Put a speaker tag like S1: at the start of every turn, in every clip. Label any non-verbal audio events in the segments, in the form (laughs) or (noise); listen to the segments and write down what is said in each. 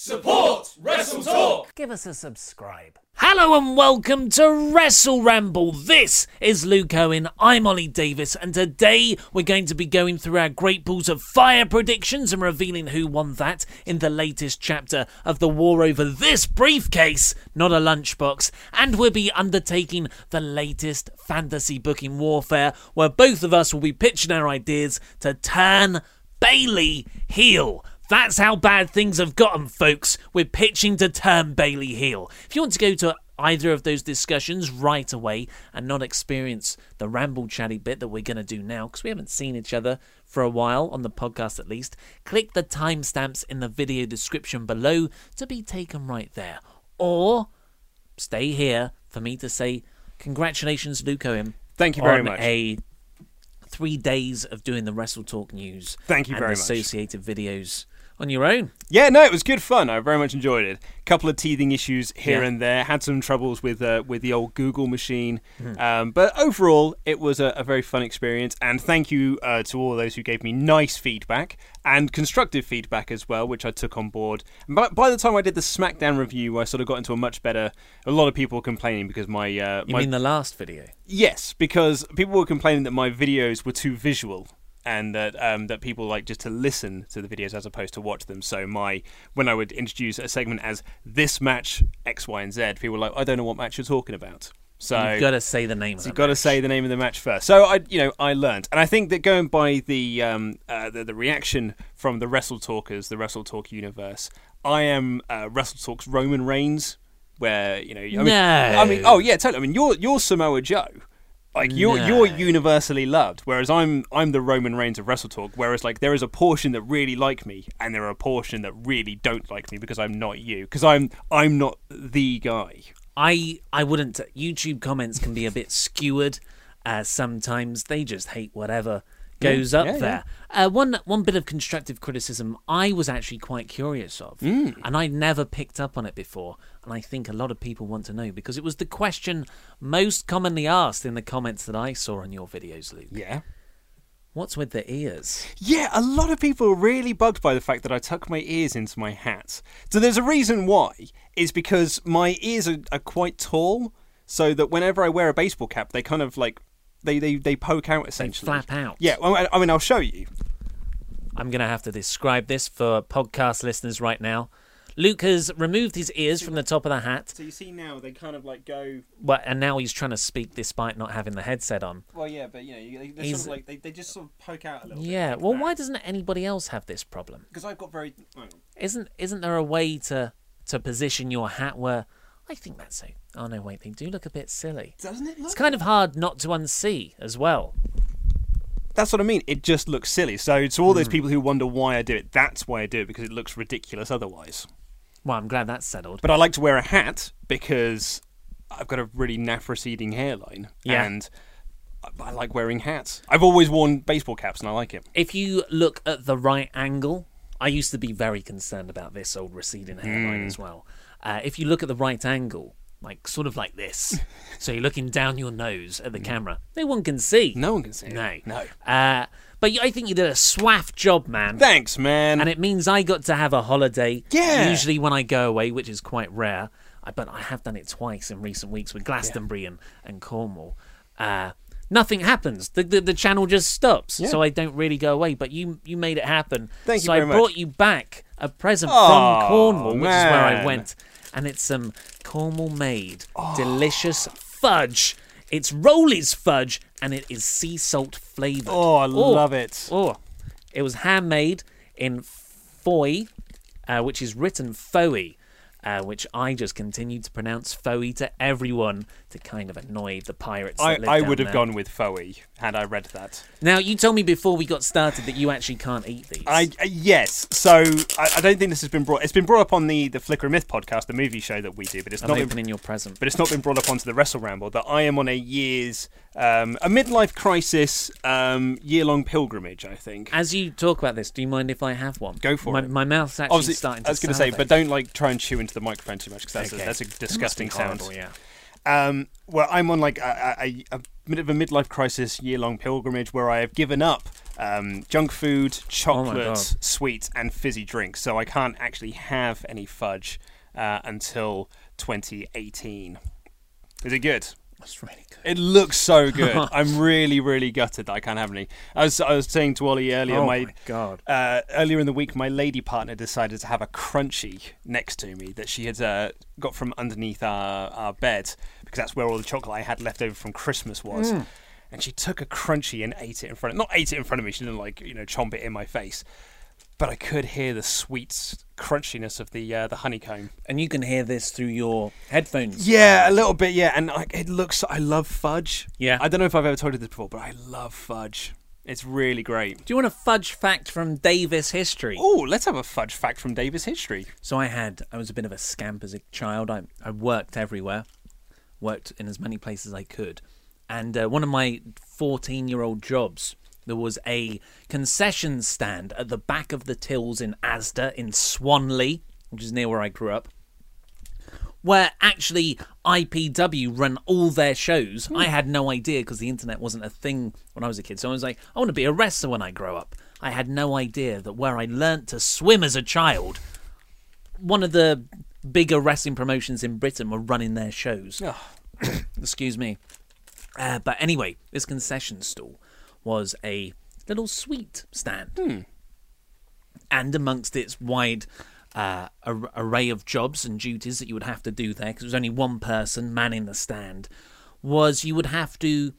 S1: Support Wrestle Talk.
S2: Give us a subscribe. Hello and welcome to Wrestle Ramble. This is Luke Owen. I'm Ollie Davis, and today we're going to be going through our Great Balls of Fire predictions and revealing who won that in the latest chapter of the war over this briefcase, not a lunchbox. And we'll be undertaking the latest fantasy booking warfare, where both of us will be pitching our ideas to turn Bayley heel. That's how bad things have gotten, folks. We're pitching to turn Bayley heel. If you want to go to either of those discussions right away and not experience the ramble chatty bit that we're going to do now, because we haven't seen each other for a while, on the podcast at least, click the timestamps in the video description below to be taken right there. Or stay here for me to say congratulations, Luke Owen.
S3: Thank you very
S2: on
S3: much.
S2: A three days of doing the Wrestle Talk news.
S3: Thank you
S2: and
S3: very much.
S2: associated videos on your own.
S3: Yeah, no, it was good fun. I very much enjoyed it. A Couple of teething issues here
S2: Yeah.
S3: and there. Had some troubles with uh, with the old Google machine,
S2: Hmm.
S3: um, but overall, it was a, a very fun experience. And thank you uh, to all those who gave me nice feedback and constructive feedback as well, which I took on board. And by, by the time I did the SmackDown review, I sort of got into a much better. A lot of people were complaining because my uh,
S2: You
S3: my
S2: mean the last video?
S3: Yes, because people were complaining that my videos were too visual and that um, that people like just to listen to the videos as opposed to watch them. So my when I would introduce a segment as this match X, Y, and Z, people were like, I don't know what match you're talking about. So
S2: You've got to say the name of
S3: so
S2: it.
S3: you've got to say the name of the match first. So I, you know, I learned, and I think that going by the um, uh, the, the reaction from the Wrestle Talkers, the Wrestle Talk universe, I am uh, Wrestle Talk's Roman Reigns, where you know, I mean,
S2: No.
S3: I mean, oh yeah, totally. I mean, you're you're Samoa Joe. Like you're
S2: No.
S3: you're universally loved, whereas I'm I'm the Roman Reigns of Wrestle Talk. Whereas like there is a portion that really like me, and there are a portion that really don't like me because I'm not you, because I'm I'm not the guy.
S2: I I wouldn't. YouTube comments can be a bit skewered. Uh, sometimes they just hate whatever goes up
S3: yeah, yeah.
S2: there. Uh, one one bit of constructive criticism I was actually quite curious of,
S3: Mm.
S2: and I never picked up on it before, and I think a lot of people want to know because it was the question most commonly asked in the comments that I saw on your videos, Luke.
S3: Yeah.
S2: What's with the ears?
S3: Yeah, a lot of people are really bugged by the fact that I tuck my ears into my hat. So there's a reason why. Is because my ears are, are quite tall, so that whenever I wear a baseball cap, they kind of like they they, they poke out essentially.
S2: They flap out.
S3: Yeah, well, I- mean, I'll show you.
S2: I'm going to have to describe this for podcast listeners right now. Luke has removed his ears from the top of the hat,
S3: So you see now they kind of like go.
S2: but and now he's trying to speak despite not having the headset on.
S3: Well, yeah, but you know, they, sort of like they, they just sort of poke out a little. Bit.
S2: Yeah. Well, why doesn't anybody else have this problem?
S3: Because I've got very.
S2: Isn't isn't there a way to to position your hat where I think that's so. Oh no, wait, they do look a bit silly.
S3: Doesn't it look?
S2: It's kind of hard not to unsee as well.
S3: That's what I mean. It just looks silly. So to all
S2: Hmm.
S3: those people who wonder why I do it, that's why I do it because it looks ridiculous otherwise.
S2: Well, I'm glad that's settled.
S3: But I like to wear a hat because I've got a really naff receding hairline.
S2: Yeah.
S3: And I- I like wearing hats. I've always worn baseball caps and I like it.
S2: If you look at the right angle, I used to be very concerned about this old receding hairline
S3: Hmm.
S2: as well. Uh, if you look at the right angle, like sort of like this, (laughs) so you're looking down your nose at the camera, no one can see.
S3: No one can see it.
S2: No.
S3: No.
S2: Uh, but I think you did a swaff job, man.
S3: Thanks, man.
S2: and it means I got to have a holiday.
S3: Yeah.
S2: Usually when I go away, which is quite rare, I, but I have done it twice in recent weeks with Glastonbury and, and Cornwall. uh, nothing happens. The, the the channel just stops,
S3: Yeah.
S2: so I don't really go away. But you you made it happen.
S3: Thank you
S2: so I
S3: much.
S2: brought you back a present
S3: Oh,
S2: from Cornwall, which is where I went, and it's some Cornwall made
S3: Oh.
S2: delicious fudge. It's Roly's fudge, and it is sea salt flavored.
S3: Oh, I love it.
S2: Oh, it was handmade in Foy, uh, which is written Foey, uh, which I just continued to pronounce Foey to everyone to kind of annoy the pirates.
S3: I, I would have
S2: there.
S3: gone with Foey had I read that.
S2: Now, you told me before we got started that you actually can't eat these.
S3: I uh, yes. So I, I don't think this has been brought. It's been brought up on the the Flicker Myth podcast, the movie show that we do, but it's
S2: I'm
S3: not been
S2: opening your present.
S3: but it's not been brought up onto the Wrestle Ramble that I am on a year's um, a midlife crisis um, year long pilgrimage. I think.
S2: As you talk about this, do you mind if I have one?
S3: Go for
S2: my,
S3: it.
S2: My mouth's actually
S3: Obviously,
S2: starting to
S3: I was going to say, but don't like try and chew into the microphone too much because that's,
S2: Okay.
S3: a, that's a disgusting sound.
S2: horrible, yeah.
S3: Um, well, I'm on like a, a, a bit of a midlife crisis year long pilgrimage where I have given up um, junk food,
S2: Oh
S3: chocolate,
S2: God.
S3: sweets, and fizzy drinks. So I can't actually have any fudge uh, until 2018. Is it good?
S2: That's really good.
S3: It looks so good. (laughs) I'm really, really gutted that I can't have any. I was, I was saying to Ollie earlier,
S2: Oh
S3: my,
S2: my God.
S3: uh, earlier in the week, my lady partner decided to have a Crunchie next to me that she had uh, got from underneath our, our bed because that's where all the chocolate I had left over from Christmas was. And she took a Crunchie and ate it in front of not ate it in front of me. She didn't like you know chomp it in my face, but I could hear the sweet crunchiness of the uh, the honeycomb.
S2: And you can hear this through your headphones.
S3: Yeah, a little bit. Yeah, and like it looks. I love fudge.
S2: Yeah.
S3: I don't know if I've ever told you this before, but I love fudge. It's really great.
S2: Do you want a fudge fact from Davis history?
S3: Oh, let's have a fudge fact from Davis history.
S2: So I had, I was a bit of a scamp as a child. I, I worked everywhere, worked in as many places as I could. And uh, one of my 14 year old jobs, there was a concession stand at the back of the tills in Asda in Swanley, which is near where I grew up, where actually IPW run all their shows. I had no idea because the internet wasn't a thing when I was a kid. So I was like, I want to be a wrestler when I grow up. I had no idea that where I learnt to swim as a child, one of the bigger wrestling promotions in Britain were running their shows. (coughs) Excuse me. Uh, but anyway, this concession stall was a little sweet stand. And amongst its wide uh, ar- array of jobs and duties that you would have to do there, because there was only one person manning the stand, was you would have to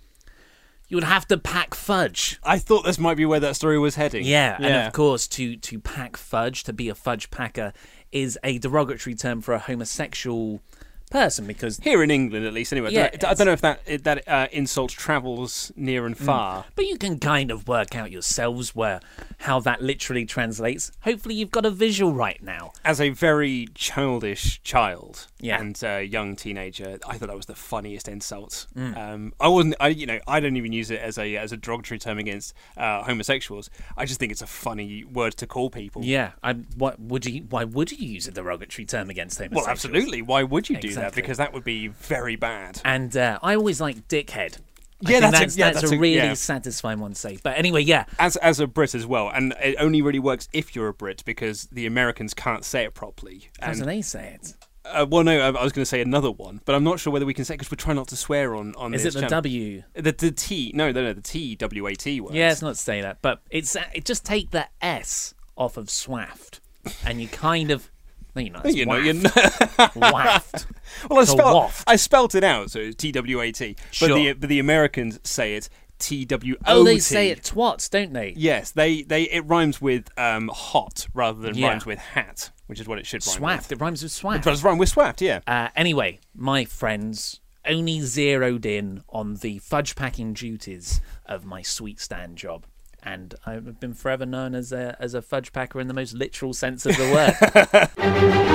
S2: you would have to pack fudge.
S3: I thought this might be where that story was heading.
S2: Yeah, and of course, to to pack fudge, to be a fudge packer, is a derogatory term for a homosexual person because.
S3: Here in England, at least, anyway. I
S2: Yeah,
S3: don't know- I don't know if that that uh, insult travels near and far.
S2: But you can kind of work out yourselves where how that literally translates. Hopefully, you've got a visual right now.
S3: As a very childish child
S2: Yeah.
S3: and uh, young teenager, I thought that was the funniest insult.
S2: Mm.
S3: Um, I wasn't, I you know, I don't even use it as a as a derogatory term against uh, homosexuals. I just think it's a funny word to call people.
S2: Yeah, I, what would you? Why would you use a derogatory term against homosexuals?
S3: Well, absolutely. Why would you do that? Because that would be very bad.
S2: And uh, I always like dickhead. I
S3: Yeah,
S2: think
S3: that's a- yeah,
S2: that's
S3: that's
S2: a
S3: a-
S2: really
S3: yeah.
S2: satisfying one to say. But anyway, yeah,
S3: as as a Brit as well, and it only really works if you're a Brit because the Americans can't say it properly.
S2: how do they say it?
S3: uh, well, no, I, I was going to say another one, but I'm not sure whether we can say because we're trying not to swear on on
S2: Is it the
S3: channel.
S2: W?
S3: The, the T, no, no, no, the T W A T word.
S2: Yeah, it's not to say that, but it's uh, it just take the S off of swaft, and you kind of, no, you're not. It's
S3: you know,
S2: waft.
S3: you know. (laughs)
S2: waft.
S3: well, I
S2: waft.
S3: I spelt it out, so it's T W A T. But
S2: Sure.
S3: the but the Americans say it T W O T.
S2: Oh, they say it twats, don't they?
S3: Yes, they they it rhymes with um hot rather than
S2: Yeah.
S3: rhymes with hat, which is what it should rhyme
S2: Swaft.
S3: with.
S2: It rhymes with
S3: It
S2: swaft.
S3: does rhyme with swaft, yeah.
S2: Uh, anyway, my friends only zeroed in on the fudge packing duties of my sweet stand job. And I've been forever known as a as a fudge packer in the most literal sense of the (laughs) word.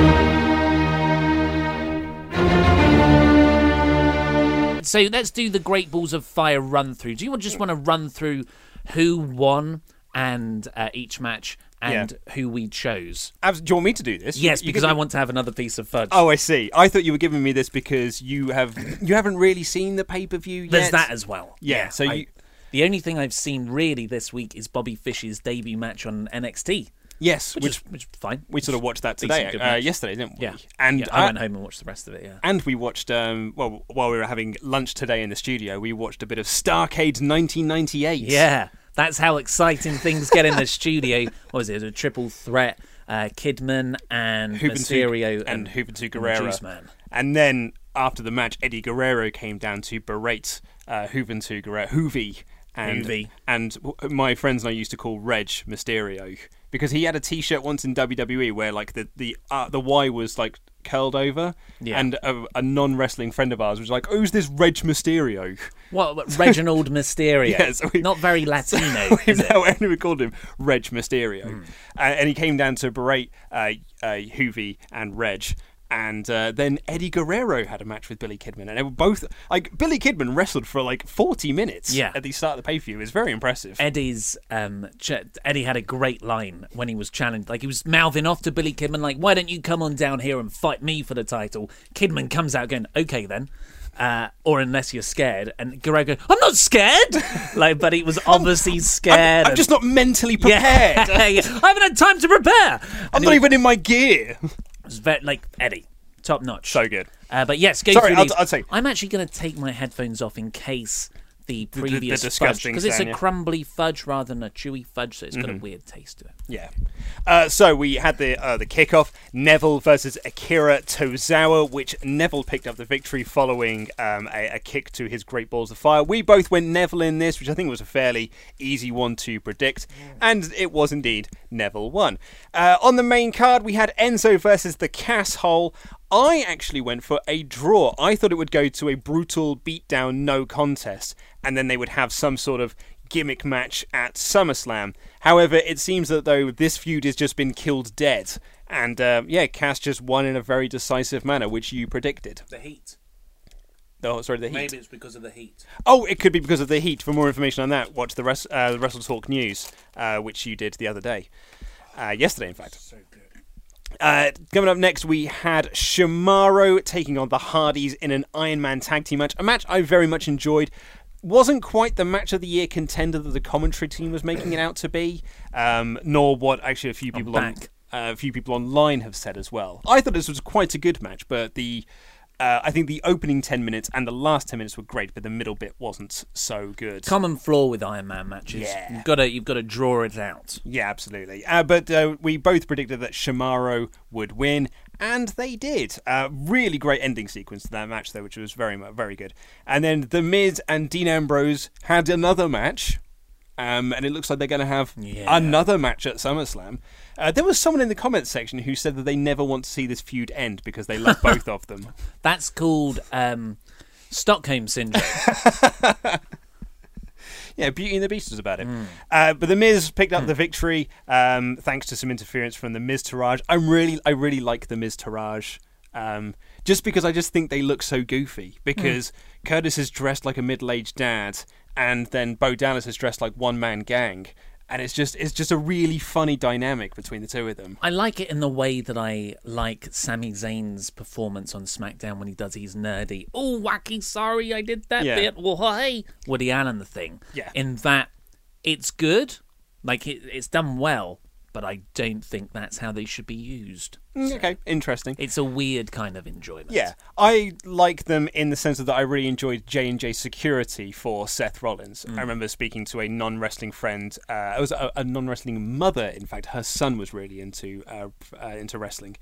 S2: so let's do the Great Balls of Fire run through. Do you just want to run through who won and uh, each match and who we chose?
S3: Do you want me to do this?
S2: Yes,
S3: You
S2: because I
S3: me-
S2: want to have another piece of fudge.
S3: Oh, I see. I thought you were giving me this because you have you haven't really seen the pay per view yet.
S2: There's that as well.
S3: Yeah, so
S2: I-
S3: you-
S2: the only thing I've seen really this week is Bobby Fish's debut match on NXT.
S3: Yes,
S2: which,
S3: which
S2: is which is fine.
S3: we sort of watched that today, uh, yesterday, didn't we?
S2: Yeah,
S3: and
S2: yeah, I
S3: uh,
S2: went home and watched the rest of it. Yeah.
S3: And we watched, um, well, while we were having lunch today in the studio, we watched a bit of Starcade 1998.
S2: Yeah, that's how exciting things get in the (laughs) studio. What was it? A triple threat: uh, Kidman and
S3: Juventud
S2: Mysterio
S3: and
S2: and the
S3: Guerrero.
S2: Man.
S3: And then after the match, Eddie Guerrero came down to berate uh, Juventud Guerrero, Hoovy, and
S2: Hoovy.
S3: and my friends and I used to call Reg Mysterio because he had a T-shirt once in WWE where like the the uh, the Y was like curled over,
S2: Yeah.
S3: and a, a non-wrestling friend of ours was like, "Who's this Reg Mysterio?"
S2: What, what, Reginald (laughs) Mysterio?
S3: Yeah, so we-
S2: Not very (laughs) Latino,
S3: We've
S2: is it? Hmm.
S3: now only called him Reg Mysterio, uh, and he came down to berate uh, uh, Hoovy and Reg. And uh, then Eddie Guerrero had a match with Billy Kidman, and they were both like Billy Kidman wrestled for like forty minutes
S2: Yeah.
S3: at the start of the pay per view. It was very impressive.
S2: Eddie's um, ch- Eddie had a great line when he was challenged. Like he was mouthing off to Billy Kidman, like, "Why don't you come on down here and fight me for the title?" Kidman comes out going, "Okay then." Uh, or unless you're scared, and Guerrero, goes, I'm not scared. (laughs) like, but he was obviously scared.
S3: I'm, I'm
S2: and-
S3: just not mentally
S2: Yeah.
S3: prepared. (laughs)
S2: Yeah. I haven't had time to prepare.
S3: I'm
S2: And
S3: not even in my gear.
S2: Was very, like Eddie, top notch.
S3: so good.
S2: Uh, but yes, go
S3: Sorry,
S2: through
S3: I'll-
S2: these.
S3: I'll
S2: I'm actually going to take my headphones off in case the
S3: the
S2: previous fudge because it's a
S3: yeah.
S2: crumbly fudge rather than a chewy fudge, so it's
S3: Mm-hmm.
S2: got a weird taste to it.
S3: Yeah. Uh, so we had the uh, the kickoff Neville versus Akira Tozawa, which Neville picked up the victory following um, a, a kick to his Great Balls of Fire. We both went Neville in this, which I think was a fairly easy one to predict, and it was indeed Neville won. Uh, on the main card, we had Enzo versus the Cass Hole. I actually went for a draw. I thought it would go to a brutal beatdown, no contest, and then they would have some sort of gimmick match at SummerSlam. However, it seems that though this feud has just been killed dead, and uh, yeah, Cass just won in a very decisive manner, which you predicted.
S2: The heat.
S3: Oh, sorry, the heat.
S2: Maybe it's because of the heat.
S3: Oh, it could be because of the heat. For more information on that, watch the Res- uh, the Wrestle Talk News, uh, which you did the other day, uh, yesterday, in fact.
S2: So good.
S3: Uh, coming up next, we had Shimaro taking on the Hardys in an Iron Man tag team match. A match I very much enjoyed. Wasn't quite the match of the year contender that the commentary team was making it out to be, um, nor what actually a few people on uh, a few people online have said as well. I thought this was quite a good match, but the uh, I think the opening ten minutes and the last ten minutes were great, but the middle bit wasn't so good.
S2: Common flaw with Iron Man matches.
S3: Yeah.
S2: You've got to you've got to draw it out.
S3: Yeah, absolutely. Uh, but uh, we both predicted that Shimaro would win, and they did. Uh, really great ending sequence to that match, though, which was very, very good. And then The Miz and Dean Ambrose had another match. Um, and it looks like they're going to have
S2: Yeah.
S3: another match at SummerSlam. Uh, there was someone in the comments section who said that they never want to see this feud end because they love both of them. (laughs)
S2: That's called um, Stockholm syndrome. (laughs)
S3: Yeah, Beauty and the Beast was about it. Uh, but the Miz picked up the victory um, thanks to some interference from the Miztourage. I'm really, I really like the Miztourage. Um, just because I just think they look so goofy. Because Curtis is dressed like a middle-aged dad, and then Bo Dallas is dressed like one-man gang, and it's just, it's just a really funny dynamic between the two of them.
S2: I like it in the way that I like Sami Zayn's performance on SmackDown when he does his nerdy, oh, wacky, sorry, I did that
S3: Yeah.
S2: bit. Well, hey, Woody Allen the thing.
S3: Yeah.
S2: In that it's good, like it, it's done well, but I don't think that's how they should be used.
S3: Mm, Okay, interesting.
S2: It's a weird kind of enjoyment.
S3: Yeah, I like them in the sense of that I really enjoyed J and J Security for Seth Rollins. I remember speaking to a non-wrestling friend. Uh, it was a, a non-wrestling mother, in fact. Her son was really into uh, uh, into wrestling,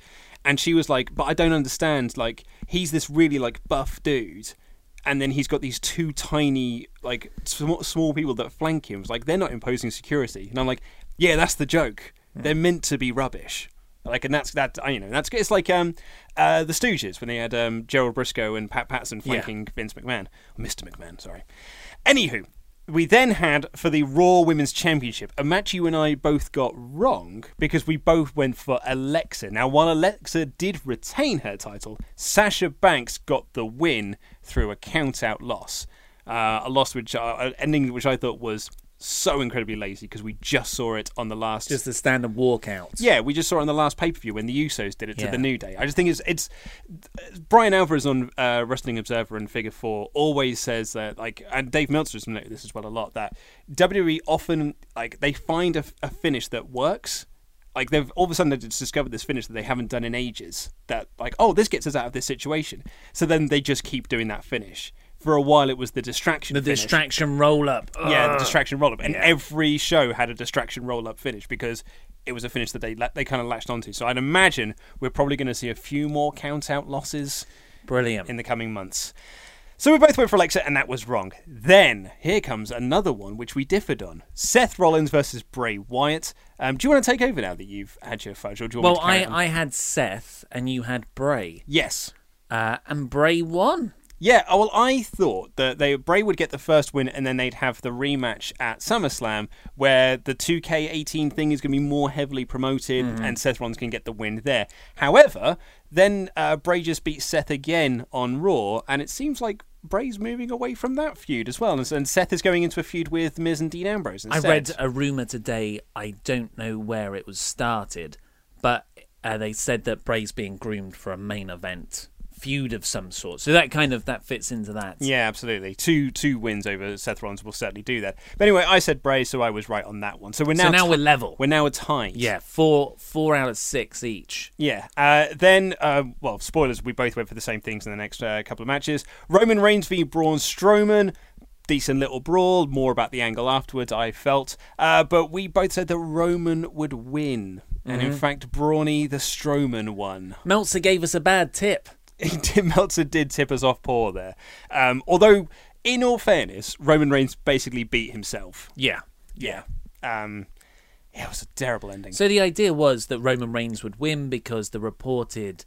S3: and she was like, "But I don't understand. Like, he's this really like buff dude." And then he's got these two tiny, like small, small people that flank him. It's like they're not imposing security, and I'm like, yeah, that's the joke. They're meant to be rubbish. Like, and that's that. You know, that's it's like um, uh, the Stooges when they had um, Gerald Brisco and Pat Patterson flanking Vince McMahon, Mr. McMahon. Sorry. Anywho, we then had for the Raw Women's Championship a match you and I both got wrong because we both went for Alexa. Now, while Alexa did retain her title, Sasha Banks got the win through a count-out loss. Uh, a loss which uh, an ending which I thought was so incredibly lazy because we just saw it on the last
S2: Just the standard walkout.
S3: yeah, we just saw it on the last pay per view when the Usos did it to
S2: Yeah.
S3: the New Day. I just think it's it's Bryan Alvarez on uh, Wrestling Observer and Figure Four always says that like, and Dave Meltzer has noted this as well a lot that WWE often like they find a, a finish that works. like they've all of a sudden they've just discovered this finish that they haven't done in ages. That like, oh, this gets us out of this situation. So then they just keep doing that finish. For a while, it was the distraction.
S2: The
S3: finish.
S2: distraction roll up.
S3: Yeah, the distraction roll up, and
S2: Yeah.
S3: every show had a distraction roll up finish because it was a finish that they they kind of latched onto. So I'd imagine we're probably going to see a few more count out losses
S2: Brilliant.
S3: in the coming months. So we both went for Alexa, and that was wrong. Then here comes another one which we differed on: Seth Rollins versus Bray Wyatt. Um, do you want to take over now that you've had your fudge, or do you want
S2: well,
S3: me to
S2: I. I had Seth and you had Bray,
S3: yes.
S2: uh, and Bray won.
S3: Yeah, oh, well, I thought that they Bray would get the first win, and then they'd have the rematch at SummerSlam, where the 2K18 thing is going to be more heavily promoted,
S2: Mm-hmm.
S3: and Seth Rollins can get the win there. However, then uh, Bray just beat Seth again on Raw, and it seems like Bray's moving away from that feud as well, and, Seth is going into a feud with Miz and Dean Ambrose.
S2: I read a rumor today. I don't know where it was started, but uh, they said that Bray's being groomed for a main event feud of some sort. So that kind of that fits into that.
S3: Yeah, absolutely. Two two wins over Seth Rollins will certainly do that. But anyway, I said Bray, so I was right on that one. So we're now
S2: So now
S3: ti-
S2: we're level.
S3: We're now at tied.
S2: Yeah, four four out of six each.
S3: Yeah. Uh, then, uh, well, spoilers. We both went for the same things in the next uh, couple of matches. Roman Reigns v Braun Strowman. Decent little brawl. More about the angle afterwards. I felt, uh, but we both said that Roman would win, and in fact, Brawny the Strowman won.
S2: Meltzer gave us a bad tip. (laughs)
S3: Did, Meltzer did tip us off poor there. Um, although, in all fairness, Roman Reigns basically beat himself.
S2: Yeah.
S3: Yeah. Um, yeah, it was a terrible ending.
S2: So the idea was that Roman Reigns would win because the reported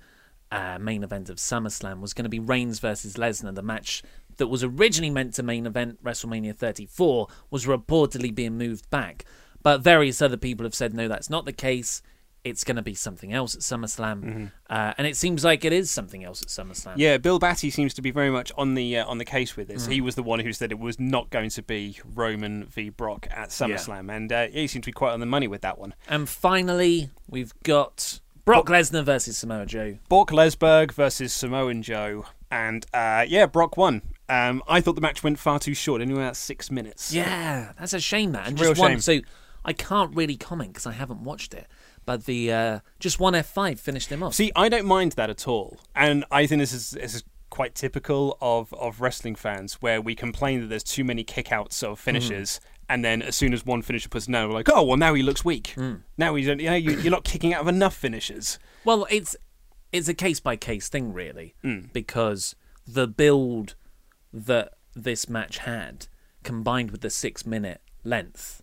S2: uh, main event of SummerSlam was going to be Reigns versus Lesnar. The match that was originally meant to main event WrestleMania 34 was reportedly being moved back. But various other people have said no, that's not the case. It's going to be something else at SummerSlam, uh, and it seems like it is something else at SummerSlam.
S3: Yeah, Bill Batty seems to be very much on the uh, on the case with this. He was the one who said it was not going to be Roman v Brock at SummerSlam, and uh, he seemed to be quite on the money with that one.
S2: And finally, we've got Brock Lesnar versus Samoa Joe.
S3: Brock Lesberg versus Samoan Joe, and uh, yeah, Brock won. Um, I thought the match went far too short, only about six minutes.
S2: Yeah, that's a shame. That and just one.
S3: shame.
S2: So I can't really comment because I haven't watched it. But the uh, just one F five finished him off.
S3: See, I don't mind that at all, and I think this is this is quite typical of of wrestling fans, where we complain that there's too many kickouts of finishes, and then as soon as one finisher puts no, we're like, oh well, now he looks weak. Now he's you know you, you're not kicking out of enough finishes.
S2: Well, it's it's a case by case thing, really,
S3: Hmm.
S2: because the build that this match had, combined with the six minute length,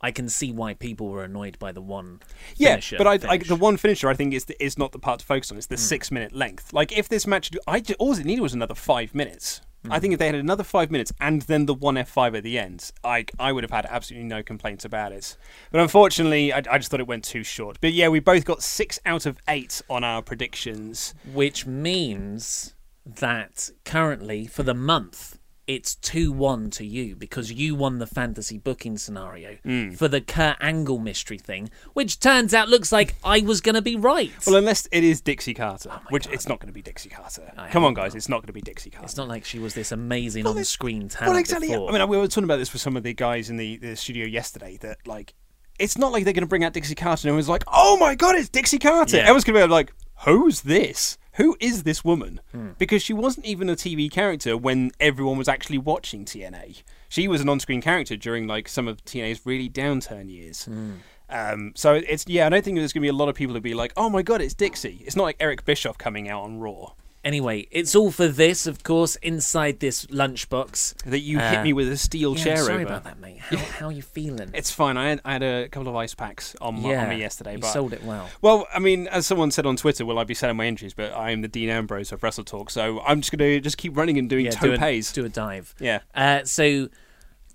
S2: I can see why people were annoyed by the one.
S3: Yeah,
S2: finisher
S3: but I, I, the one finisher I think is the, is not the part to focus on. It's the hmm. six minute length. Like if this match, I all it needed was another five minutes. I hmm. think if they had another five minutes and then the one F five at the end, I I would have had absolutely no complaints about it. But unfortunately, I, I just thought it went too short. But yeah, we both got six out of eight on our predictions.
S2: which means that currently for the month it's 2-1 to you because you won the fantasy booking scenario
S3: Hmm.
S2: for the Kurt Angle mystery thing which turns out looks like I was going to be right.
S3: Well, unless it is Dixie Carter, which it's not going to be Dixie Carter. Come on, guys, it's not going to be Dixie Carter.
S2: it's not like she was this amazing
S3: Well,
S2: on-screen talent
S3: Well, exactly.
S2: before.
S3: I mean, we were talking about this with some of the guys in the, the studio yesterday. That like, it's not like they're going to bring out Dixie Carter and everyone's like, "Oh my god, it's Dixie Carter!"
S2: Yeah.
S3: Everyone's going to be like, "Who's this? Who is this woman?"
S2: Hmm.
S3: Because she wasn't even a TV character when everyone was actually watching TNA. She was an on-screen character during like some of TNA's really downturn years.
S2: Hmm.
S3: Um, so it's yeah, I don't think there's going to be a lot of people who be like, "Oh my god, it's Dixie." It's not like Eric Bischoff coming out on Raw.
S2: Anyway, it's all for this, of course, inside this lunchbox.
S3: That you
S2: Uh,
S3: hit me with a steel
S2: Yeah,
S3: chair
S2: sorry
S3: over.
S2: about that, mate. How, (laughs) how are you feeling?
S3: It's fine. I had, I had a couple of ice packs on, my,
S2: yeah,
S3: on me yesterday.
S2: You
S3: but
S2: sold it well.
S3: Well, I mean, as someone said on Twitter, will I be selling my injuries? But I am the Dean Ambrose of Wrestle Talk, so I'm just going to just keep running and doing
S2: Yeah, do a, do a dive.
S3: Yeah.
S2: Uh, so,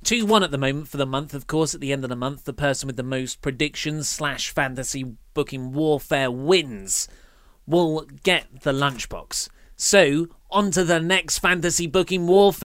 S2: 2 1 at the moment for the month. Of course, at the end of the month, the person with the most predictions slash fantasy booking warfare wins will get the lunchbox. So, on to the next fantasy booking warfare.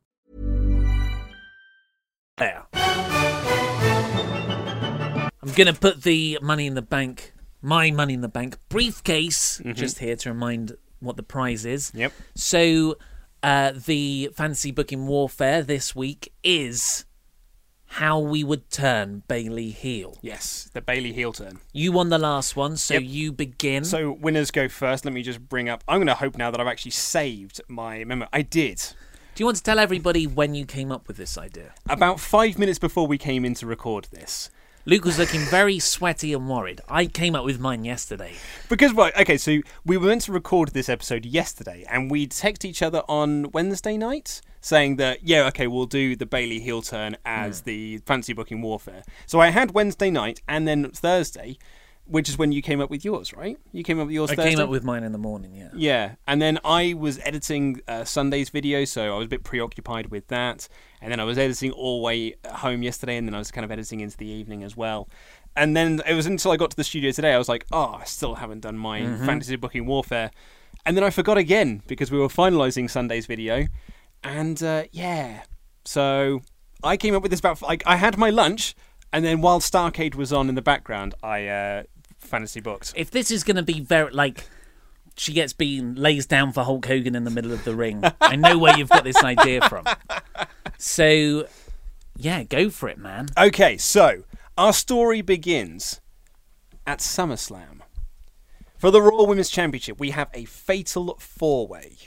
S2: There. I'm gonna put the money in the bank, my money in the bank briefcase, just here to remind what the prize is.
S3: Yep.
S2: So, uh, the fantasy booking warfare this week is how we would turn Bayley heel.
S3: Yes, the Bayley heel turn.
S2: You won the last one, so
S3: Yep.
S2: you begin.
S3: So winners go first. Let me just bring up. I'm going to hope now that I've actually saved my memo. I did.
S2: You want to tell everybody when you came up with this idea?
S3: About five minutes before we came in to record this.
S2: Luke was looking very sweaty and worried. I came up with mine yesterday.
S3: Because, right, okay, so we were meant to record this episode yesterday, and we text each other on Wednesday night saying that, yeah, okay, we'll do the Bayley heel turn as hmm. the fantasy booking warfare. So I had Wednesday night and then Thursday, which is when you came up with yours, right? You came up with yours
S2: I
S3: Thursday?
S2: came up with mine in the morning, yeah.
S3: Yeah, and then I was editing uh, Sunday's video, so I was a bit preoccupied with that. And then I was editing all the way home yesterday, and then I was kind of editing into the evening as well. And then it was until I got to the studio today, I was like, oh, I still haven't done my fantasy booking warfare. And then I forgot again because we were finalizing Sunday's video. And uh, yeah, so I came up with this about like I had my lunch, and then while Starcade was on in the background, I uh, fantasy booked.
S2: If this is going to be very, like, she gets beaten, lays down for Hulk Hogan in the middle of the ring, I know where you've got this idea from. So, yeah, go for it, man.
S3: Okay, so our story begins at SummerSlam. For the Raw Women's Championship, we have a fatal four way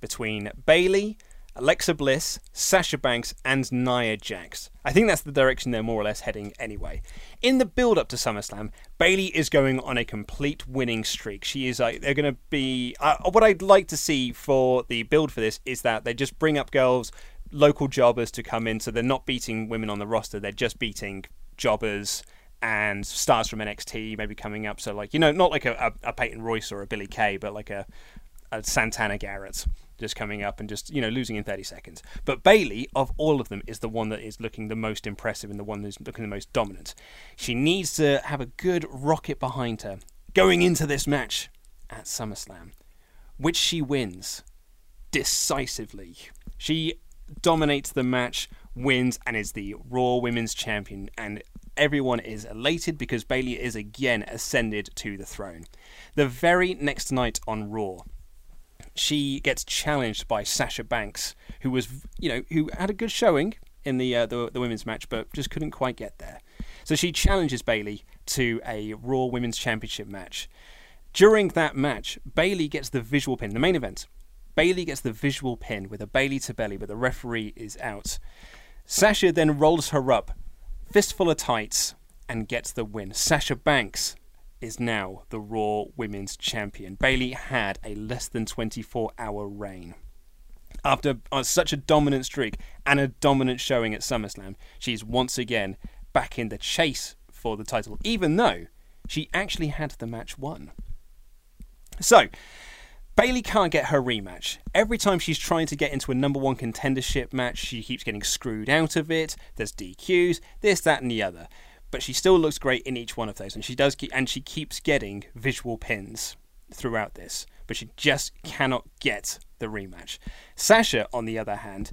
S3: between Bayley, Alexa Bliss, Sasha Banks, and Nia Jax. I think that's the direction they're more or less heading anyway. In the build up to SummerSlam, Bayley is going on a complete winning streak. She is like, they're going to be. Uh, what I'd like to see for the build for this is that they just bring up girls, local jobbers to come in, so they're not beating women on the roster, they're just beating jobbers and stars from NXT maybe coming up. So, like, you know, not like a, a, a Peyton Royce or a Billie Kay, but like a, a Santana Garrett just coming up and just, you know, losing in 30 seconds. But Bayley, of all of them, is the one that is looking the most impressive and the one that's looking the most dominant. She needs to have a good rocket behind her going into this match at SummerSlam, which she wins decisively. She dominates the match, wins, and is the Raw Women's Champion. And everyone is elated because Bayley is again ascended to the throne. The very next night on Raw, she gets challenged by Sasha Banks, who was, you know, who had a good showing in the uh, the, the women's match, but just couldn't quite get there. So she challenges Bayley to a Raw Women's Championship match. During that match, Bayley gets the visual pin, the main event. Bayley gets the visual pin with a Bayley to belly, but the referee is out. Sasha then rolls her up, fistful of tights, and gets the win. Sasha Banks is now the Raw Women's Champion. Bayley had a less than 24 hour reign. After uh, such a dominant streak and a dominant showing at SummerSlam, she's once again back in the chase for the title, even though she actually had the match won. So, Bayley can't get her rematch. Every time she's trying to get into a number one contendership match, she keeps getting screwed out of it. There's DQs, this, that, and the other. But she still looks great in each one of those, and she does, keep, and she keeps getting visual pins throughout this. But she just cannot get the rematch. Sasha, on the other hand,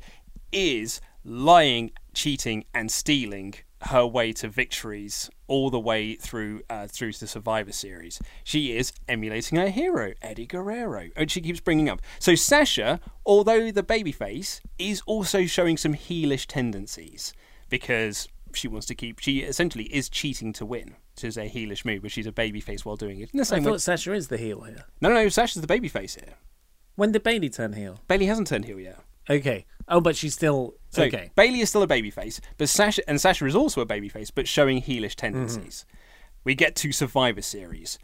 S3: is lying, cheating, and stealing her way to victories all the way through uh, through the Survivor Series. She is emulating her hero, Eddie Guerrero, and she keeps bringing up. So Sasha, although the babyface, is also showing some heelish tendencies because she wants to keep. She essentially is cheating to win. Which is a heelish move, but she's a babyface while doing it. In the
S2: I
S3: same way,
S2: thought Sasha is the heel here.
S3: no, no, no, Sasha's the babyface here.
S2: When did Bayley turn heel?
S3: Bayley hasn't turned heel yet.
S2: Okay. Oh, but she's still
S3: So
S2: okay.
S3: Bayley is still a babyface, but Sasha and Sasha is also a babyface, but showing heelish tendencies. Mm-hmm. We get to Survivor Series.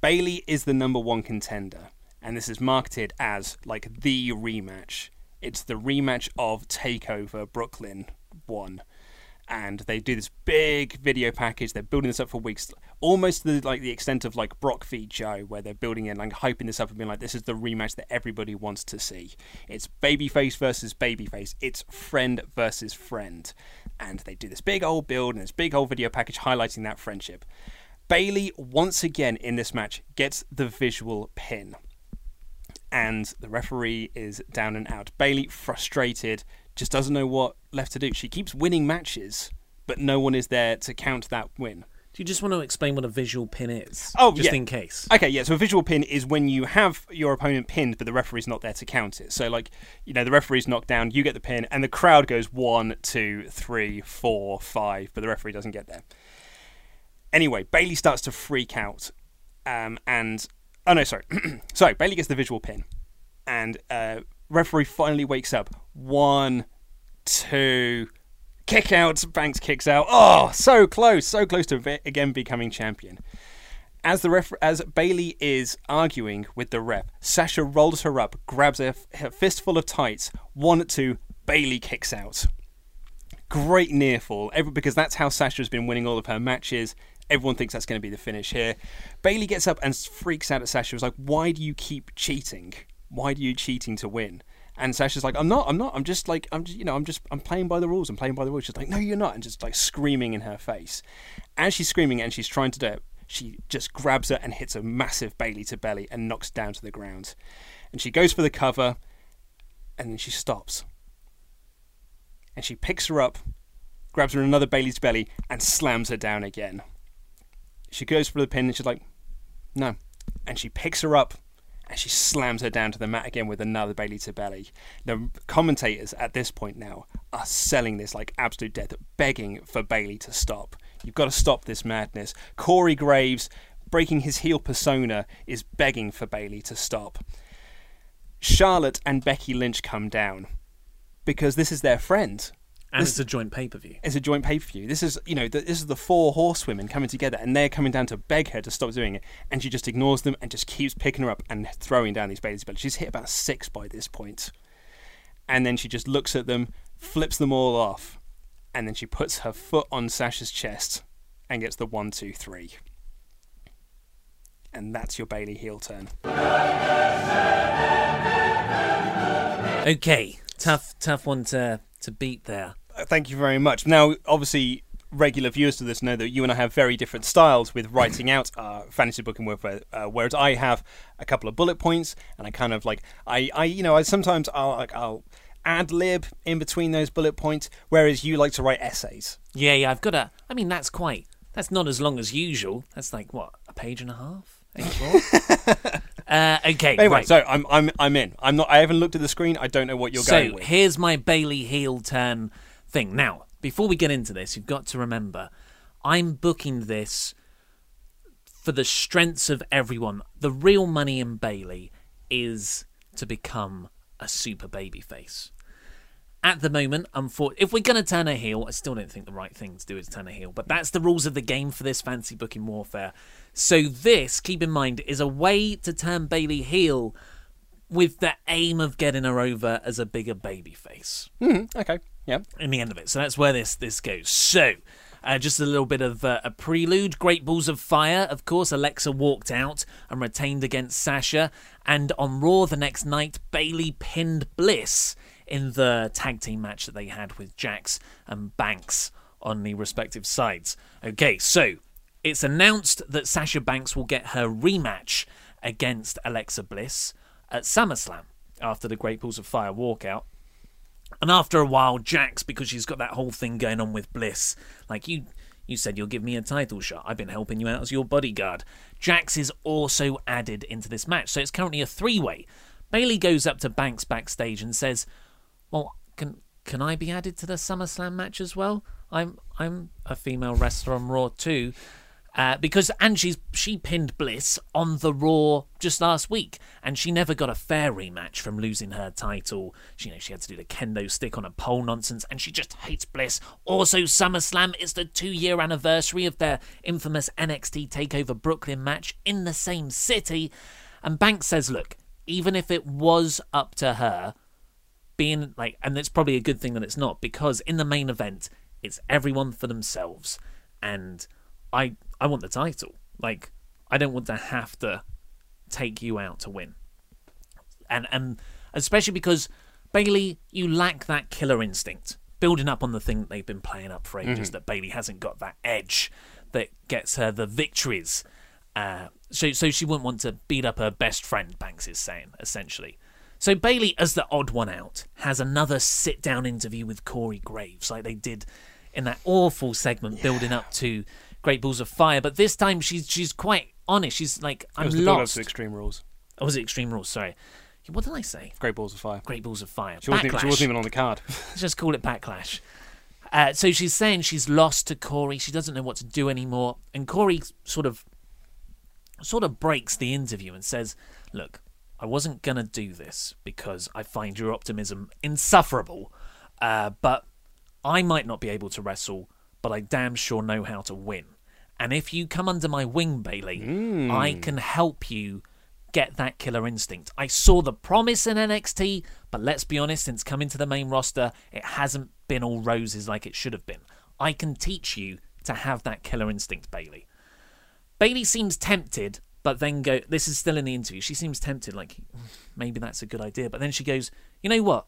S3: Bayley is the number one contender, and this is marketed as like the rematch. It's the rematch of Takeover Brooklyn one, and they do this big video package. They're building this up for weeks, almost the, like the extent of like Brock v Joe, where they're building it, like hyping this up and being like, "This is the rematch that everybody wants to see." It's babyface versus babyface. It's friend versus friend, and they do this big old build and this big old video package highlighting that friendship. Bayley once again in this match gets the visual pin and the referee is down and out. Bayley, frustrated, just doesn't know what left to do. She keeps winning matches, but no one is there to count that win.
S2: Do you just want to explain what a visual pin is?
S3: Oh,
S2: just
S3: yeah.
S2: in case.
S3: Okay, yeah. So a visual pin is when you have your opponent pinned, but the referee's not there to count it. So, like, you know, the referee's knocked down, you get the pin, and the crowd goes one, two, three, four, five, but the referee doesn't get there. Anyway, Bayley starts to freak out, um, and oh no, sorry, (clears throat) sorry. Bayley gets the visual pin, and uh, referee finally wakes up. One, two, kick out. Banks kicks out. Oh, so close, so close to again becoming champion. As the ref- as Bayley is arguing with the ref, Sasha rolls her up, grabs a, a fistful of tights. One, two, Bayley kicks out. Great near fall, every, because that's how Sasha's been winning all of her matches. Everyone thinks that's going to be the finish here. Bayley gets up and freaks out at Sasha. Was like, "Why do you keep cheating? Why do you cheating to win?" And Sasha's like, "I'm not. I'm not. I'm just like, I'm just, you know, I'm just, I'm playing by the rules. I'm playing by the rules." She's like, "No, you're not," and just like screaming in her face. As she's screaming and she's trying to do it, she just grabs her and hits a massive Bayley to belly and knocks down to the ground. And she goes for the cover, and then she stops. And she picks her up, grabs her another Bayley's belly, and slams her down again. She goes for the pin and she's like, no. And she picks her up and she slams her down to the mat again with another Bayley to belly. The commentators at this point now are selling this like absolute death, begging for Bayley to stop. You've got to stop this madness. Corey Graves, breaking his heel persona, is begging for Bayley to stop. Charlotte and Becky Lynch come down because this is their friend.
S2: And
S3: this-
S2: it's a joint pay per view.
S3: It's a joint pay per view. This is, you know, the, this is the four horsewomen coming together, and they're coming down to beg her to stop doing it, and she just ignores them and just keeps picking her up and throwing down these Bayley's belts. She's hit about six by this point. point, and then she just looks at them, flips them all off, and then she puts her foot on Sasha's chest and gets the one, two, three, and that's your Bayley heel turn.
S2: Okay, tough, tough one to to beat there.
S3: Thank you very much. Now, obviously, regular viewers to this know that you and I have very different styles with writing out our fantasy booking warfare. Uh, whereas I have a couple of bullet points, and I kind of like I, I you know, I sometimes I'll like I'll ad lib in between those bullet points, whereas you like to write essays.
S2: Yeah, yeah, I've got a. I mean, that's quite. That's not as long as usual. That's like what a page and a half. (laughs) Uh, okay,
S3: Anyway,
S2: right.
S3: so I'm I'm I'm in. I'm not. I haven't looked at the screen. I don't know what you're
S2: so
S3: going with.
S2: here's my Bayley heel turn thing. Now, before we get into this, you've got to remember, I'm booking this for the strengths of everyone. The real money in Bayley is to become a super baby face. At the moment, unfor- if we're going to turn a heel, I still don't think the right thing to do is turn a heel, but that's the rules of the game for this fancy booking warfare. So this, keep in mind, is a way to turn Bayley heel with the aim of getting her over as a bigger baby face
S3: Mhm, okay. Yeah.
S2: in the end of it. So that's where this this goes. So Uh, just a little bit of uh, a prelude. Great Balls of Fire, of course. Alexa walked out and retained against Sasha. And on Raw the next night, Bayley pinned Bliss in the tag team match that they had with Jax and Banks on the respective sides. Okay, so it's announced that Sasha Banks will get her rematch against Alexa Bliss at SummerSlam after the Great Balls of Fire walkout. And after a while, Jax, because she's got that whole thing going on with Bliss, like you, you said you'll give me a title shot. I've been helping you out as your bodyguard. Jax is also added into this match, so it's currently a three-way. Bayley goes up to Banks backstage and says, "Well, can can I be added to the SummerSlam match as well? I'm I'm a female wrestler on Raw too." Uh, because and she's she pinned Bliss on the Raw just last week, and she never got a fair rematch from losing her title. She, you know, she had to do the kendo stick on a pole nonsense, and she just hates Bliss. Also, SummerSlam is the two-year anniversary of their infamous NXT Takeover Brooklyn match in the same city. And Banks says, "Look, even if it was up to her, being like, and it's probably a good thing that it's not, because in the main event, it's everyone for themselves, and." I I want the title. Like I don't want to have to take you out to win. And and especially because Bayley, you lack that killer instinct. Building up on the thing that they've been playing up for ages, mm-hmm. that Bayley hasn't got that edge that gets her the victories. Uh, so so she wouldn't want to beat up her best friend. Banks is saying essentially. So Bayley, as the odd one out, has another sit down interview with Corey Graves, like they did in that awful segment building up to Great Balls of Fire, but this time she's she's quite honest. She's like, I'm
S3: it was the
S2: lost.
S3: To Extreme Rules.
S2: Oh, was it Extreme Rules? Sorry. What did I say?
S3: Great Balls of Fire.
S2: Great Balls of Fire.
S3: She, wasn't, she wasn't, even on the card. (laughs)
S2: Let's just call it Backlash. Uh, so she's saying she's lost to Corey. She doesn't know what to do anymore. And Corey sort of sort of breaks the interview and says, "Look, I wasn't gonna do this because I find your optimism insufferable. Uh, but I might not be able to wrestle, but I damn sure know how to win. And if you come under my wing, Bayley, mm. I can help you get that killer instinct. I saw the promise in NXT, but let's be honest, since coming to the main roster, it hasn't been all roses like it should have been. I can teach you to have that killer instinct, Bayley. Bayley seems tempted, but then go. This is still in the interview. She seems tempted, like maybe that's a good idea. But then she goes, "You know what?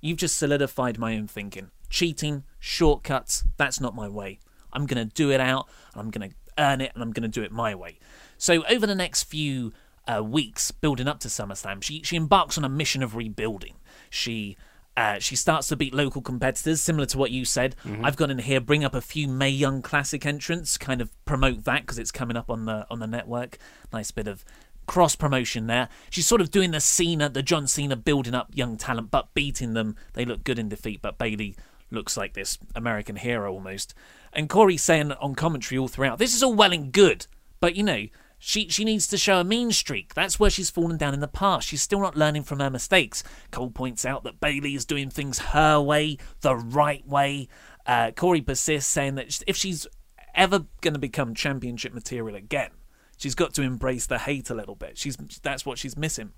S2: You've just solidified my own thinking. Cheating, shortcuts. That's not my way. I'm going to do it out and I'm going to earn it and I'm going to do it my way. So over the next few uh, weeks building up to SummerSlam, she, she embarks on a mission of rebuilding. She uh, she starts to beat local competitors, similar to what you said. Mm-hmm. I've gone in here, bring up a few May Young Classic entrants, kind of promote that because it's coming up on the on the network. Nice bit of cross promotion there. She's sort of doing the Cena, the John Cena, building up young talent, but beating them. They look good in defeat, but Bayley looks like this American hero almost. And Corey saying on commentary all throughout, this is all well and good, but you know, she she needs to show a mean streak. That's where she's fallen down in the past. She's still not learning from her mistakes. Cole points out that Bayley is doing things her way, the right way. Uh, Corey persists, saying that if she's ever going to become championship material again, she's got to embrace the hate a little bit. She's that's what she's missing.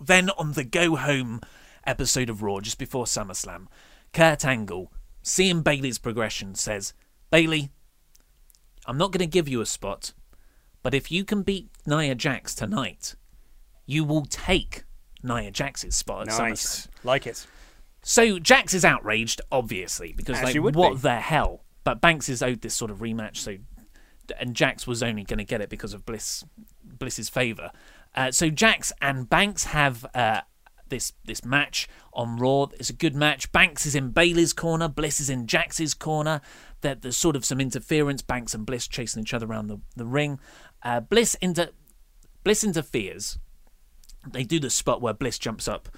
S2: Then on the go home episode of Raw, just before SummerSlam, Kurt Angle, seeing Bayley's progression, says, Bayley, I'm not going to give you a spot, but if you can beat Nia Jax tonight, you will take Nia Jax's spot at
S3: nice. SummerSlam. Like it.
S2: So Jax is outraged, obviously, because
S3: As
S2: like, what
S3: be.
S2: the hell? But Banks is owed this sort of rematch, so and Jax was only going to get it because of Bliss Bliss's favour. Uh, so Jax and Banks have uh, this this match on Raw. It's a good match. Banks is in Bayley's corner, Bliss is in Jax's corner. That there's sort of some interference. Banks and Bliss chasing each other around the, the ring. Uh, Bliss inter Bliss interferes. They do the spot where Bliss jumps up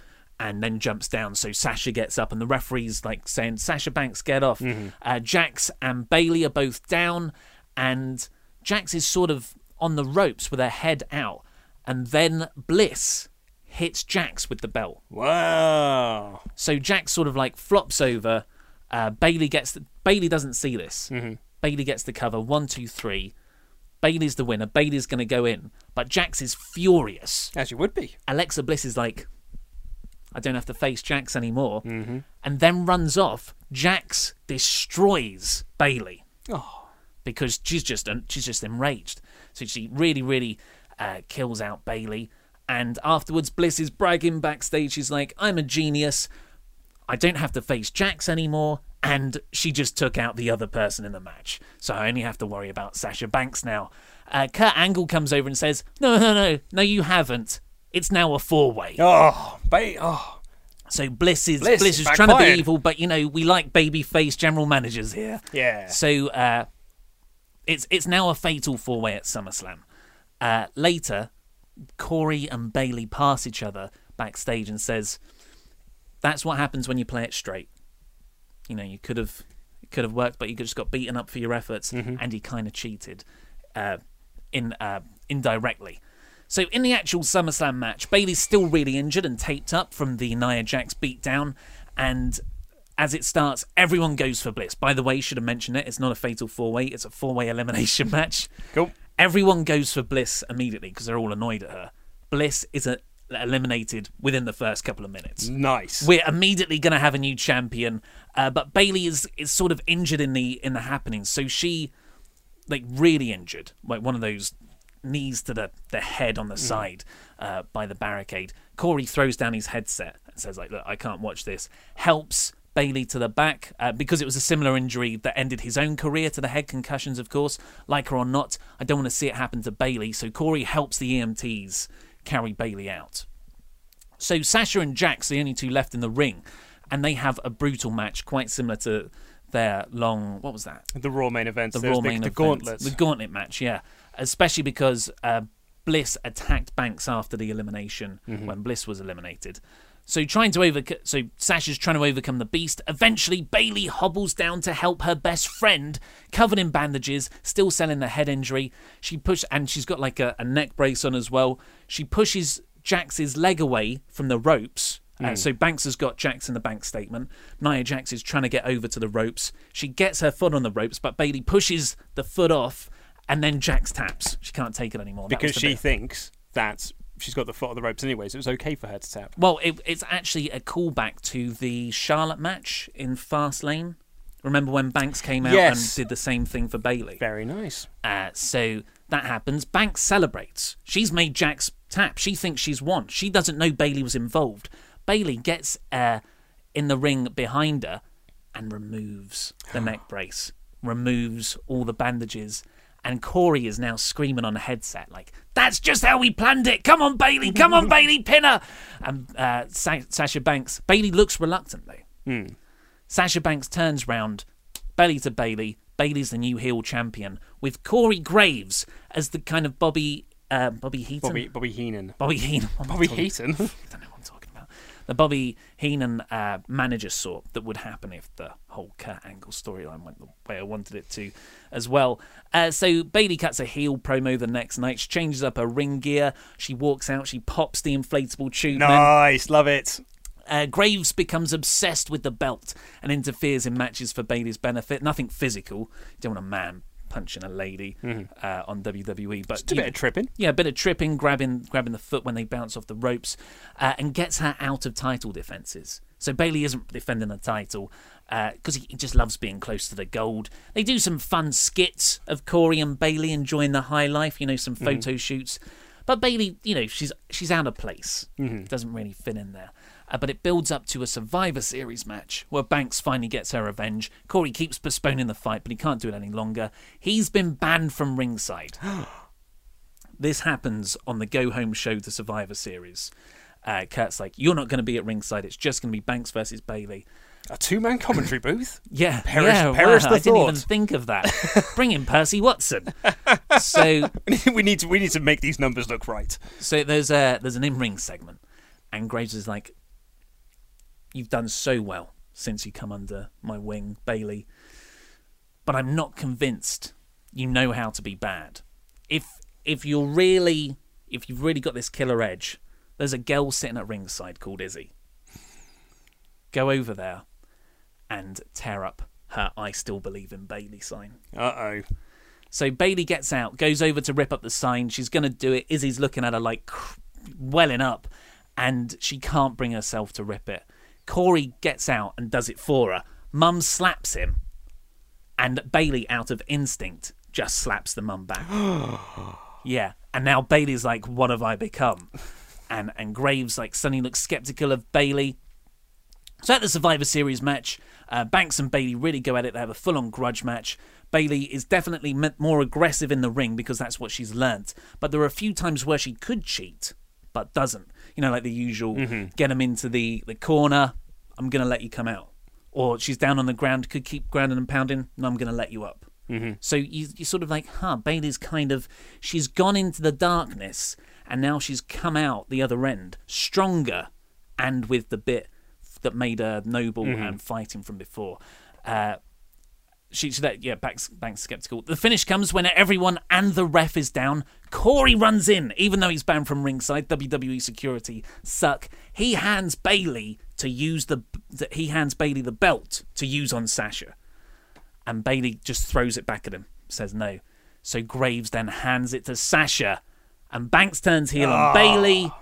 S2: and then jumps down. So Sasha gets up, and the referee's like saying, "Sasha Banks, get off." Mm-hmm. Uh, Jax and Bayley are both down, and Jax is sort of on the ropes with her head out, and then Bliss hits Jax with the belt.
S3: Wow.
S2: So Jax sort of like flops over. Uh, Bayley gets the, Bayley doesn't see this.
S3: Mm-hmm.
S2: Bayley gets the cover. One, two, three. Bayley's the winner. Bayley's going to go in, but Jax is furious.
S3: As you would be.
S2: Alexa Bliss is like, I don't have to face Jax anymore,
S3: mm-hmm.
S2: and then runs off. Jax destroys Bayley.
S3: Oh.
S2: because she's just she's just enraged. So she really, really uh, kills out Bayley. And afterwards, Bliss is bragging backstage. She's like, "I'm a genius. I don't have to face Jax anymore." And she just took out the other person in the match. So I only have to worry about Sasha Banks now. Uh, Kurt Angle comes over and says, "No, no, no, no, you haven't. It's now a four-way."
S3: Oh, ba- oh.
S2: So Bliss is
S3: Bliss
S2: Bliss, is trying to be evil, but you know we like baby face general managers here.
S3: Yeah.
S2: So uh, it's it's now a fatal four way at SummerSlam. Uh, later, Corey and Bayley pass each other backstage and says, "That's what happens when you play it straight. You know, you could have could have worked, but you just got beaten up for your efforts, and you kind of cheated uh, in uh, indirectly." So in the actual SummerSlam match, Bayley's still really injured and taped up from the Nia Jax beatdown, and as it starts, everyone goes for Bliss. By the way, should have mentioned it. It's not a fatal four way; it's a four way (laughs) elimination match.
S3: Cool.
S2: Everyone goes for Bliss immediately because they're all annoyed at her. Bliss is uh eliminated within the first couple of minutes.
S3: Nice.
S2: We're immediately going to have a new champion, uh, but Bayley is is sort of injured in the in the happenings. So she, like, really injured, like one of those knees to the the head on the side uh, by the barricade. Corey throws down his headset and says, "Like, look, I can't watch this." Helps Bayley to the back uh, because it was a similar injury that ended his own career to the head concussions, of course. Like her or not, I don't want to see it happen to Bayley. So Corey helps the EMTs carry Bayley out. So Sasha and Jax, the only two left in the ring, and they have a brutal match, quite similar to their long. What was that?
S3: the Raw main event.
S2: The Raw
S3: the,
S2: main
S3: the
S2: event.
S3: gauntlets.
S2: The gauntlet match, yeah. Especially because uh, Bliss attacked Banks after the elimination
S3: Mm-hmm.
S2: when Bliss was eliminated. So trying to overcome, so Sasha's trying to overcome the beast. Eventually, Bayley hobbles down to help her best friend, covered in bandages, still selling the head injury. She push and she's got like a, a neck brace on as well. She pushes Jax's leg away from the ropes. Uh, so Banks has got Jax in the bank statement. Nia Jax is trying to get over to the ropes. She gets her foot on the ropes, but Bayley pushes the foot off, and then Jax taps. She can't take it anymore
S3: because she
S2: bit.
S3: thinks that she's got the foot on the ropes anyway, so it was okay for her to tap.
S2: Well, it, it's actually a callback to the Charlotte match in Fastlane. Remember when Banks came out
S3: Yes.
S2: and did the same thing for Bayley?
S3: Very nice.
S2: Uh, so that happens. Banks celebrates. She's made Jax tap. She thinks she's won. She doesn't know Bayley was involved. Bayley gets uh, in the ring behind her and removes the neck brace, removes all the bandages. And Corey is now screaming on a headset, like, That's just how we planned it. Come on, Bayley. Come on, Bayley. (laughs) Pinner. And uh, Sa- Sasha Banks, Bayley looks reluctant, though. Sasha Banks turns round, belly to Bayley. Bayley's the new heel champion, with Corey Graves as the kind of Bobby uh, Bobby Heaton.
S3: Bobby Bobby Heenan.
S2: Bobby Heenan. What am I
S3: Bobby Heaton. (laughs)
S2: I don't know what I'm talking about. The Bobby Heenan uh, manager sort that would happen if the whole Kurt Angle storyline went the way I wanted it to, as well. Uh, so Bayley cuts a heel promo the next night. She changes up her ring gear. She walks out. She pops the inflatable tube.
S3: nice, love it.
S2: Uh, Graves becomes obsessed with the belt and interferes in matches for Bayley's benefit. Nothing physical. You don't want a man punching a lady uh, on WWE, but
S3: Just a bit
S2: know-
S3: of tripping.
S2: yeah, a bit of tripping, grabbing grabbing the foot when they bounce off the ropes, uh, and gets her out of title defenses. So Bayley isn't defending the title because he, he just loves being close to the gold. They do some fun skits of Corey and Bayley enjoying the high life, you know, some photo shoots. But Bayley, you know, she's she's out of place. Doesn't really fit in there. Uh, but it builds up to a Survivor Series match where Banks finally gets her revenge. Corey keeps postponing the fight, but he can't do it any longer. He's been banned from ringside. (gasps) This happens on the Go Home show, the Survivor Series. Uh, Kurt's like, "You're not going to be at ringside. It's just going to be Banks versus Bayley."
S3: A two man commentary booth? (laughs)
S2: Yeah,
S3: Perish-
S2: yeah,
S3: perish
S2: wow,
S3: the
S2: I didn't even think of that. (laughs) Bring in Percy Watson. (laughs) so,
S3: we need to we need to make these numbers look right.
S2: so there's a there's an in-ring segment, and Graves is like, "You've done so well since you come under my wing, Bayley, but I'm not convinced you know how to be bad. If if you're really if you've really got this killer edge, there's a girl sitting at ringside called Izzy. Go over there and tear up her "I still believe in Bayley" sign."
S3: Uh oh.
S2: So Bayley gets out, goes over to rip up the sign. She's going to do it. Izzy's looking at her like welling up, and she can't bring herself to rip it. Corey gets out and does it for her. Mum slaps him, And Bayley, out of instinct, just slaps the mum back. (gasps) yeah. And now Bayley's like, what have I become? And and Graves like suddenly looks skeptical of Bayley. So at the Survivor Series match, uh, Banks and Bayley really go at it. They have a full-on grudge match. Bayley is definitely more aggressive in the ring because that's what she's learnt. But there are a few times where she could cheat, but doesn't. You know, like the usual, get him into the the corner. I'm gonna let you come out. Or she's down on the ground, could keep grounding and pounding. No, I'm gonna let you up. So you you sort of like, huh? Bayley's kind of she's gone into the darkness and now she's come out the other end stronger and with the bit that made her noble and fighting from before. Uh, she, she yeah, Banks, Banks skeptical. The finish comes when everyone and the ref is down. Corey runs in, even though he's banned from ringside. WWE security suck. He hands Bayley to use the, the he hands Bayley the belt to use on Sasha, and Bayley just throws it back at him, says no. So Graves then hands it to Sasha, and Banks turns heel on Bayley,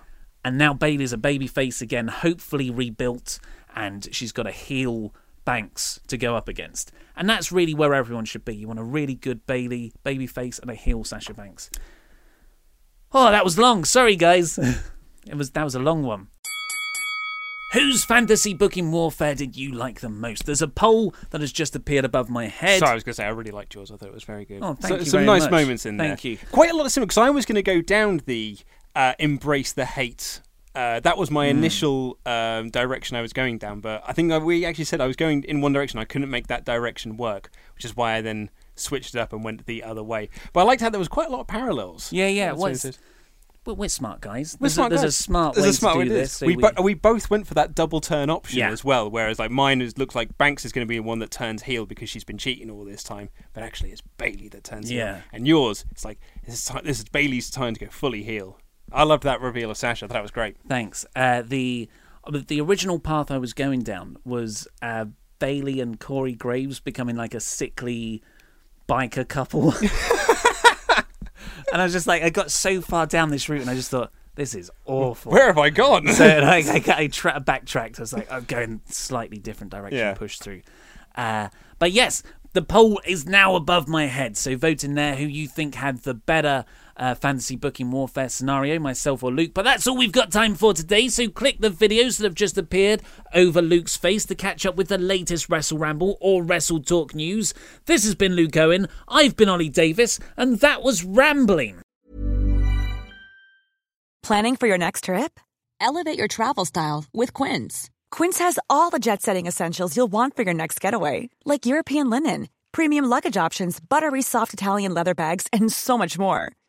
S2: and now Bayley's a baby face again, hopefully rebuilt, and she's got a heel Banks to go up against. And that's really where everyone should be. You want a really good Bayley, baby face, and a heel Sasha Banks. Oh, that was long. Sorry, guys. (laughs) it was that was a long one. Whose fantasy booking warfare did you like the most? There's a poll that has just appeared above my head.
S3: Sorry, I was going to say I really liked yours. I thought it was very good.
S2: Oh, thank
S3: So-
S2: you
S3: Some
S2: very
S3: nice
S2: much.
S3: moments in there.
S2: Thank you.
S3: Quite a lot of similar because I was going to go down the uh, embrace the hate. Uh, that was my initial um, direction I was going down, but I think I, we actually said I was going in one direction. I couldn't make that direction work, which is why I then switched it up and went the other way. But I liked how there was quite a lot of parallels.
S2: Yeah, yeah.
S3: That's
S2: Well,
S3: what it
S2: We're, smart guys.
S3: We're
S2: there's
S3: smart
S2: a, there's
S3: guys.
S2: a smart
S3: There's
S2: way
S3: a smart
S2: to do this. so
S3: we,
S2: we-
S3: bo- we both went for that double turn option
S2: Yeah.
S3: as well, whereas like mine is, looks like Banks is going to be the one that turns heel because she's been cheating all this time, but actually it's Bayley that turns
S2: Yeah.
S3: heel. And yours, it's like this is, this is Bayley's time to go fully heel. I loved that reveal of Sasha. I thought that was great.
S2: Thanks. Uh, the the original path I was going down was uh, Bayley and Corey Graves becoming like a sickly biker couple. (laughs) and I was just like, I got so far down this route, and I just thought, this is awful.
S3: Where have I gone?
S2: so like, I, (laughs) I tra- backtracked. I was like, I'm going slightly different direction.
S3: Yeah.
S2: Push through. Uh, but yes, the poll is now above my head. So vote in there who you think had the better uh, fantasy booking warfare scenario, myself or Luke. But that's all we've got time for today. So click the videos that have just appeared over Luke's face to catch up with the latest Wrestle Ramble or Wrestle Talk news. This has been Luke Owen. I've been Ollie Davis, and that was Rambling.
S4: Planning for your next trip?
S5: Elevate your travel style with Quince.
S4: Quince has all the jet setting essentials you'll want for your next getaway, like European linen, premium luggage options, buttery soft Italian leather bags, and so much more.